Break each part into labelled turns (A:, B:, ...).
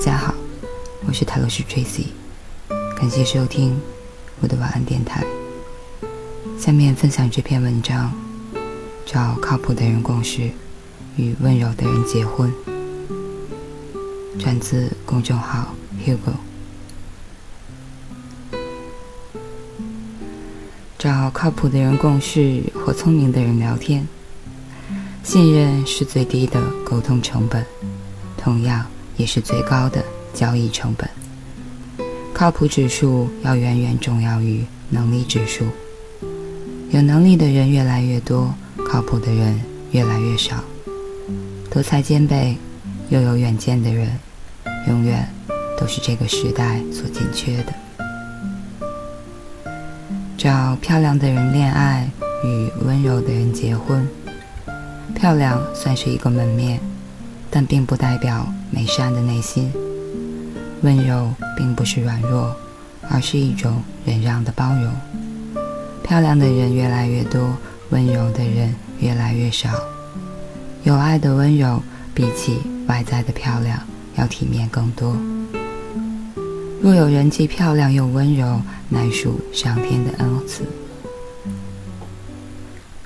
A: 大家好，我是泰勒斯 Tracy，感谢收听我的晚安电台。下面分享这篇文章：找靠谱的人共事，与温柔的人结婚。转自公众号 Hugo。找靠谱的人共事，和聪明的人聊天。信任是最低的沟通成本，同样。也是最高的交易成本。靠谱指数要远远重要于能力指数。有能力的人越来越多，靠谱的人越来越少。德才兼备又有远见的人，永远都是这个时代所紧缺的。找漂亮的人恋爱，与温柔的人结婚。漂亮算是一个门面。但并不代表美善的内心。温柔并不是软弱，而是一种忍让的包容。漂亮的人越来越多，温柔的人越来越少。有爱的温柔，比起外在的漂亮要体面更多。若有人既漂亮又温柔，乃属上天的恩赐。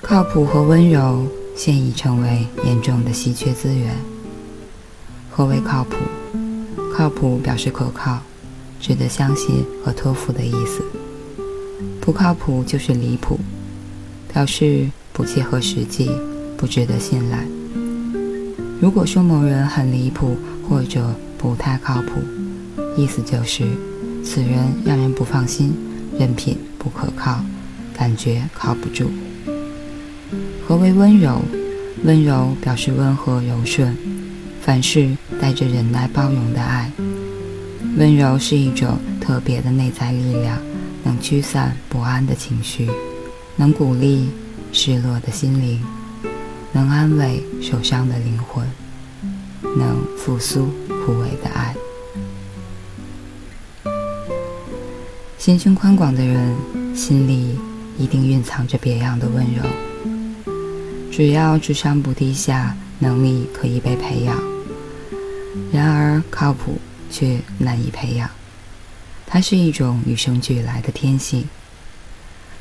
A: 靠谱和温柔现已成为严重的稀缺资源。何为靠谱？靠谱表示可靠，值得相信和托付的意思。不靠谱就是离谱，表示不切合实际，不值得信赖。如果说某人很离谱或者不太靠谱，意思就是此人让人不放心，人品不可靠，感觉靠不住。何为温柔？温柔表示温和柔顺。凡事带着忍耐、包容的爱，温柔是一种特别的内在力量，能驱散不安的情绪，能鼓励失落的心灵，能安慰受伤的灵魂，能复苏枯萎的爱。心胸宽广的人，心里一定蕴藏着别样的温柔。只要智商不低下，能力可以被培养。然而，靠谱却难以培养，它是一种与生俱来的天性。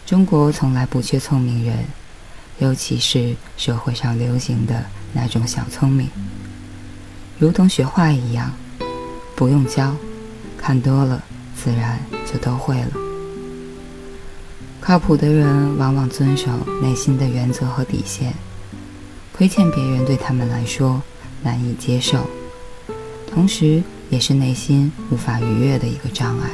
A: 中国从来不缺聪明人，尤其是社会上流行的那种小聪明，如同学画一样，不用教，看多了自然就都会了。靠谱的人往往遵守内心的原则和底线，亏欠别人对他们来说难以接受。同时，也是内心无法逾越的一个障碍。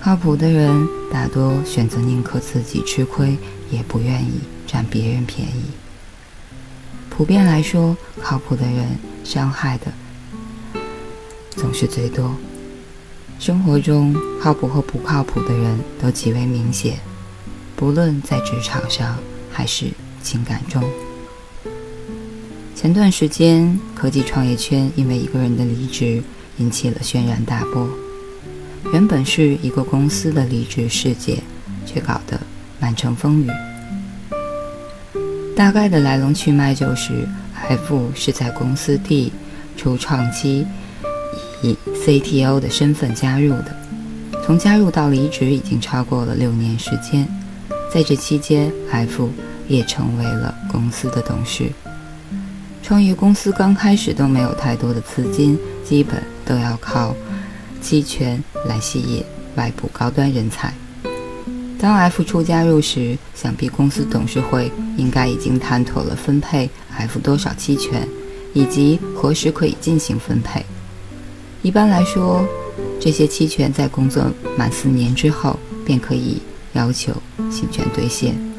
A: 靠谱的人大多选择宁可自己吃亏，也不愿意占别人便宜。普遍来说，靠谱的人伤害的总是最多。生活中，靠谱和不靠谱的人都极为明显，不论在职场上还是情感中。前段时间，科技创业圈因为一个人的离职引起了轩然大波。原本是一个公司的离职事件，却搞得满城风雨。大概的来龙去脉就是，F 是在公司 D 初创期以 CTO 的身份加入的，从加入到离职已经超过了六年时间。在这期间，F 也成为了公司的董事。创业公司刚开始都没有太多的资金，基本都要靠期权来吸引外部高端人才。当 F 初加入时，想必公司董事会应该已经谈妥了分配 F 多少期权，以及何时可以进行分配。一般来说，这些期权在工作满四年之后便可以要求行权兑现。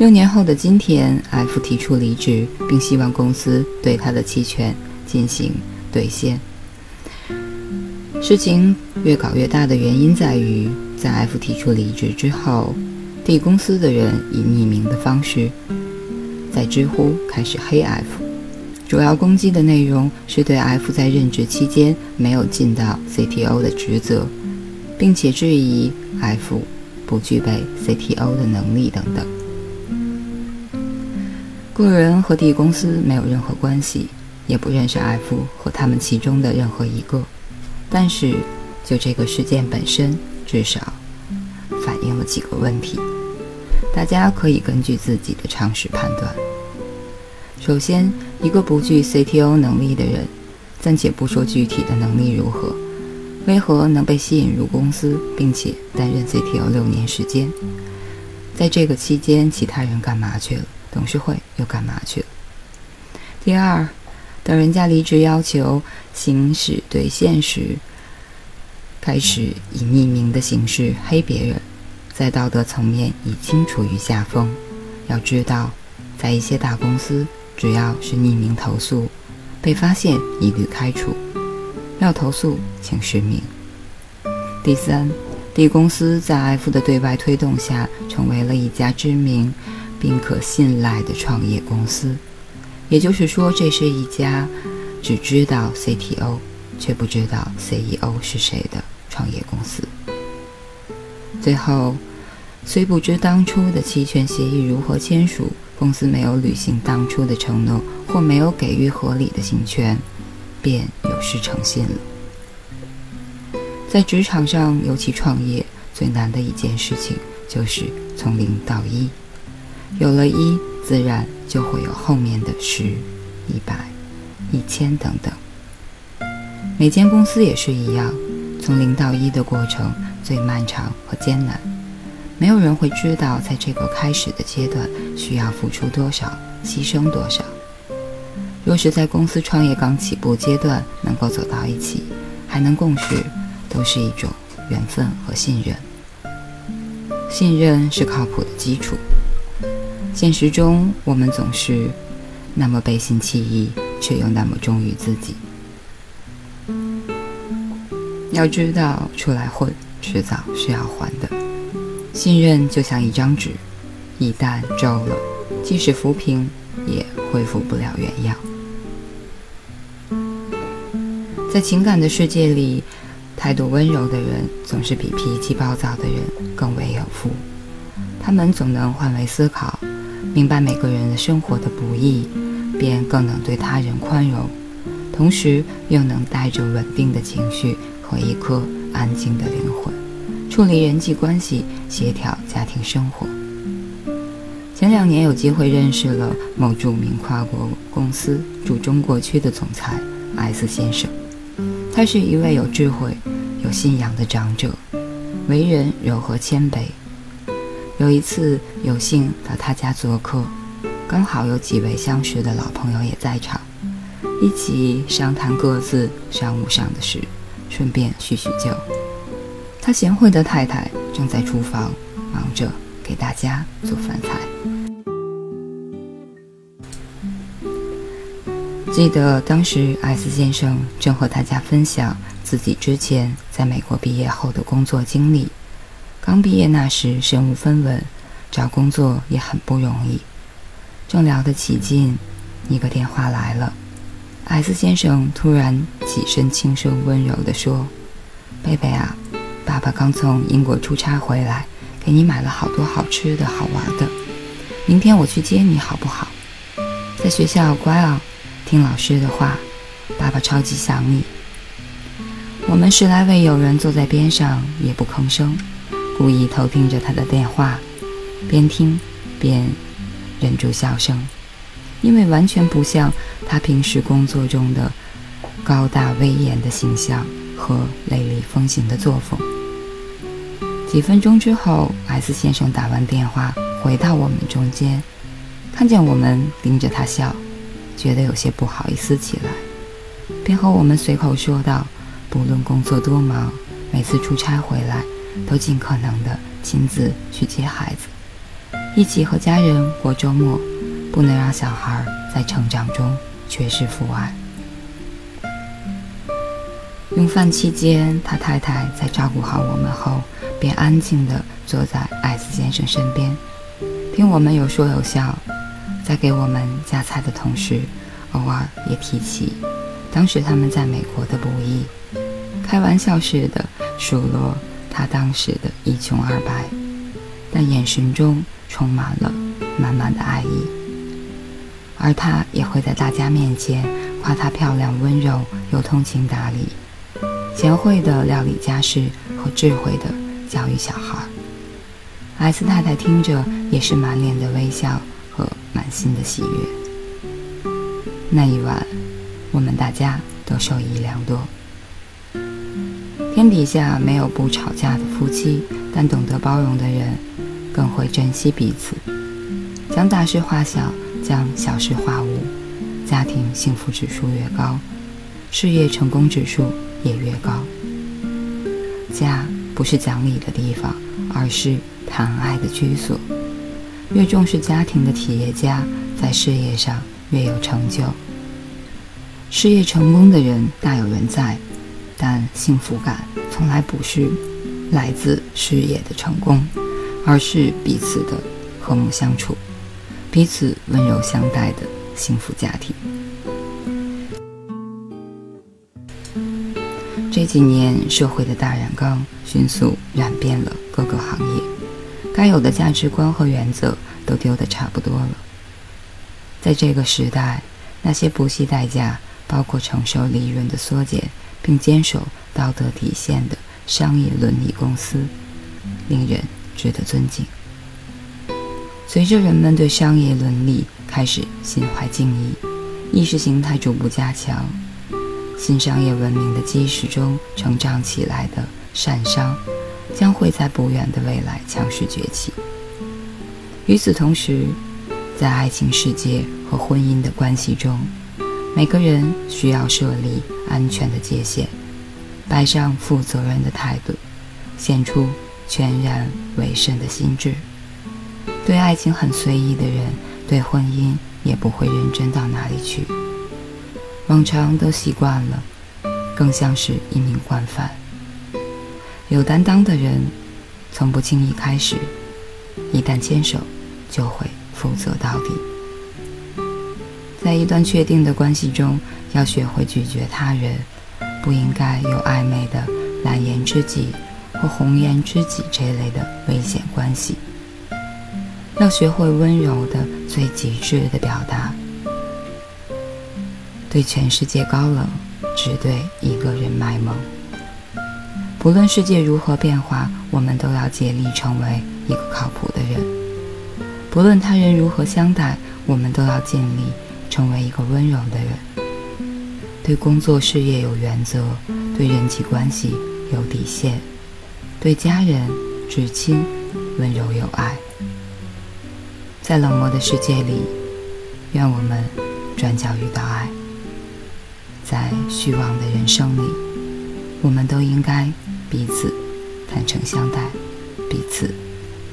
A: 六年后的今天，F 提出离职，并希望公司对他的期权进行兑现。事情越搞越大的原因在于，在 F 提出离职之后，D 公司的人以匿名的方式在知乎开始黑 F，主要攻击的内容是对 F 在任职期间没有尽到 CTO 的职责，并且质疑 F 不具备 CTO 的能力等等。个人和 D 公司没有任何关系，也不认识 F 和他们其中的任何一个。但是，就这个事件本身，至少反映了几个问题，大家可以根据自己的常识判断。首先，一个不具 CTO 能力的人，暂且不说具体的能力如何，为何能被吸引入公司，并且担任 CTO 六年时间？在这个期间，其他人干嘛去了？董事会又干嘛去了？第二，等人家离职要求行使兑现时，开始以匿名的形式黑别人，在道德层面已经处于下风。要知道，在一些大公司，只要是匿名投诉，被发现一律开除。要投诉，请实名。第三。D 公司在 F 的对外推动下，成为了一家知名并可信赖的创业公司。也就是说，这是一家只知道 CTO 却不知道 CEO 是谁的创业公司。最后，虽不知当初的期权协议如何签署，公司没有履行当初的承诺，或没有给予合理的行权，便有失诚信了。在职场上，尤其创业最难的一件事情，就是从零到一。有了一，自然就会有后面的十、一百、一千等等。每间公司也是一样，从零到一的过程最漫长和艰难。没有人会知道，在这个开始的阶段需要付出多少，牺牲多少。若是在公司创业刚起步阶段能够走到一起，还能共事。都是一种缘分和信任，信任是靠谱的基础。现实中，我们总是那么背信弃义，却又那么忠于自己。要知道，出来混，迟早是要还的。信任就像一张纸，一旦皱了，即使浮萍，也恢复不了原样。在情感的世界里。态度温柔的人总是比脾气暴躁的人更为有福。他们总能换位思考，明白每个人的生活的不易，便更能对他人宽容，同时又能带着稳定的情绪和一颗安静的灵魂，处理人际关系，协调家庭生活。前两年有机会认识了某著名跨国公司驻中国区的总裁 S 先生。他是一位有智慧、有信仰的长者，为人柔和谦卑。有一次有幸到他家做客，刚好有几位相识的老朋友也在场，一起商谈各自商务上的事，顺便叙叙旧。他贤惠的太太正在厨房忙着给大家做饭菜。记得当时艾斯先生正和大家分享自己之前在美国毕业后的工作经历。刚毕业那时身无分文，找工作也很不容易。正聊得起劲，一个电话来了。S 先生突然起身，轻声温柔地说：“贝贝啊，爸爸刚从英国出差回来，给你买了好多好吃的好玩的。明天我去接你好不好？在学校乖啊。”听老师的话，爸爸超级想你。我们十来位友人坐在边上，也不吭声，故意偷听着他的电话，边听边忍住笑声，因为完全不像他平时工作中的高大威严的形象和雷厉风行的作风。几分钟之后，S 先生打完电话回到我们中间，看见我们盯着他笑。觉得有些不好意思起来，便和我们随口说道：“不论工作多忙，每次出差回来，都尽可能的亲自去接孩子，一起和家人过周末，不能让小孩在成长中缺失父爱。”用饭期间，他太太在照顾好我们后，便安静地坐在艾斯先生身边，听我们有说有笑。在给我们夹菜的同时，偶尔也提起当时他们在美国的不易，开玩笑似的数落他当时的一穷二白，但眼神中充满了满满的爱意。而他也会在大家面前夸她漂亮、温柔又通情达理，贤惠的料理家事和智慧的教育小孩。艾斯太太听着也是满脸的微笑和满心的喜悦。那一晚，我们大家都受益良多。天底下没有不吵架的夫妻，但懂得包容的人更会珍惜彼此。将大事化小，将小事化无，家庭幸福指数越高，事业成功指数也越高。家不是讲理的地方，而是。谈爱的居所，越重视家庭的企业家，在事业上越有成就。事业成功的人大有人在，但幸福感从来不是来自事业的成功，而是彼此的和睦相处，彼此温柔相待的幸福家庭。这几年，社会的大染缸迅速染遍了各个行业。该有的价值观和原则都丢得差不多了。在这个时代，那些不惜代价，包括承受利润的缩减，并坚守道德底线的商业伦理公司，令人值得尊敬。随着人们对商业伦理开始心怀敬意，意识形态逐步加强，新商业文明的基石中成长起来的善商。将会在不远的未来强势崛起。与此同时，在爱情世界和婚姻的关系中，每个人需要设立安全的界限，摆上负责任的态度，显出全然委身的心智。对爱情很随意的人，对婚姻也不会认真到哪里去。往常都习惯了，更像是一名惯犯。有担当的人，从不轻易开始，一旦牵手，就会负责到底。一段确定的关系中，要学会拒绝他人，不应该有暧昧的蓝颜知己或红颜知己这类的危险关系。要学会温柔的最极致的表达，对全世界高冷，只对一个人卖萌。不论世界如何变化，我们都要竭力成为一个靠谱的人；不论他人如何相待，我们都要尽力成为一个温柔的人。对工作事业有原则，对人际关系有底线，对家人至亲温柔有爱。在冷漠的世界里，愿我们转角遇到爱。在虚妄的人生里，我们都应该。彼此坦诚相待，彼此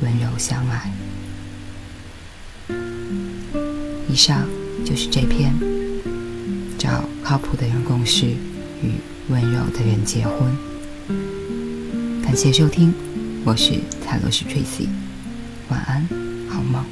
A: 温柔相爱。以上就是这篇找靠谱的人共事与温柔的人结婚。感谢收听，我是泰罗斯 Tracy，晚安，好梦。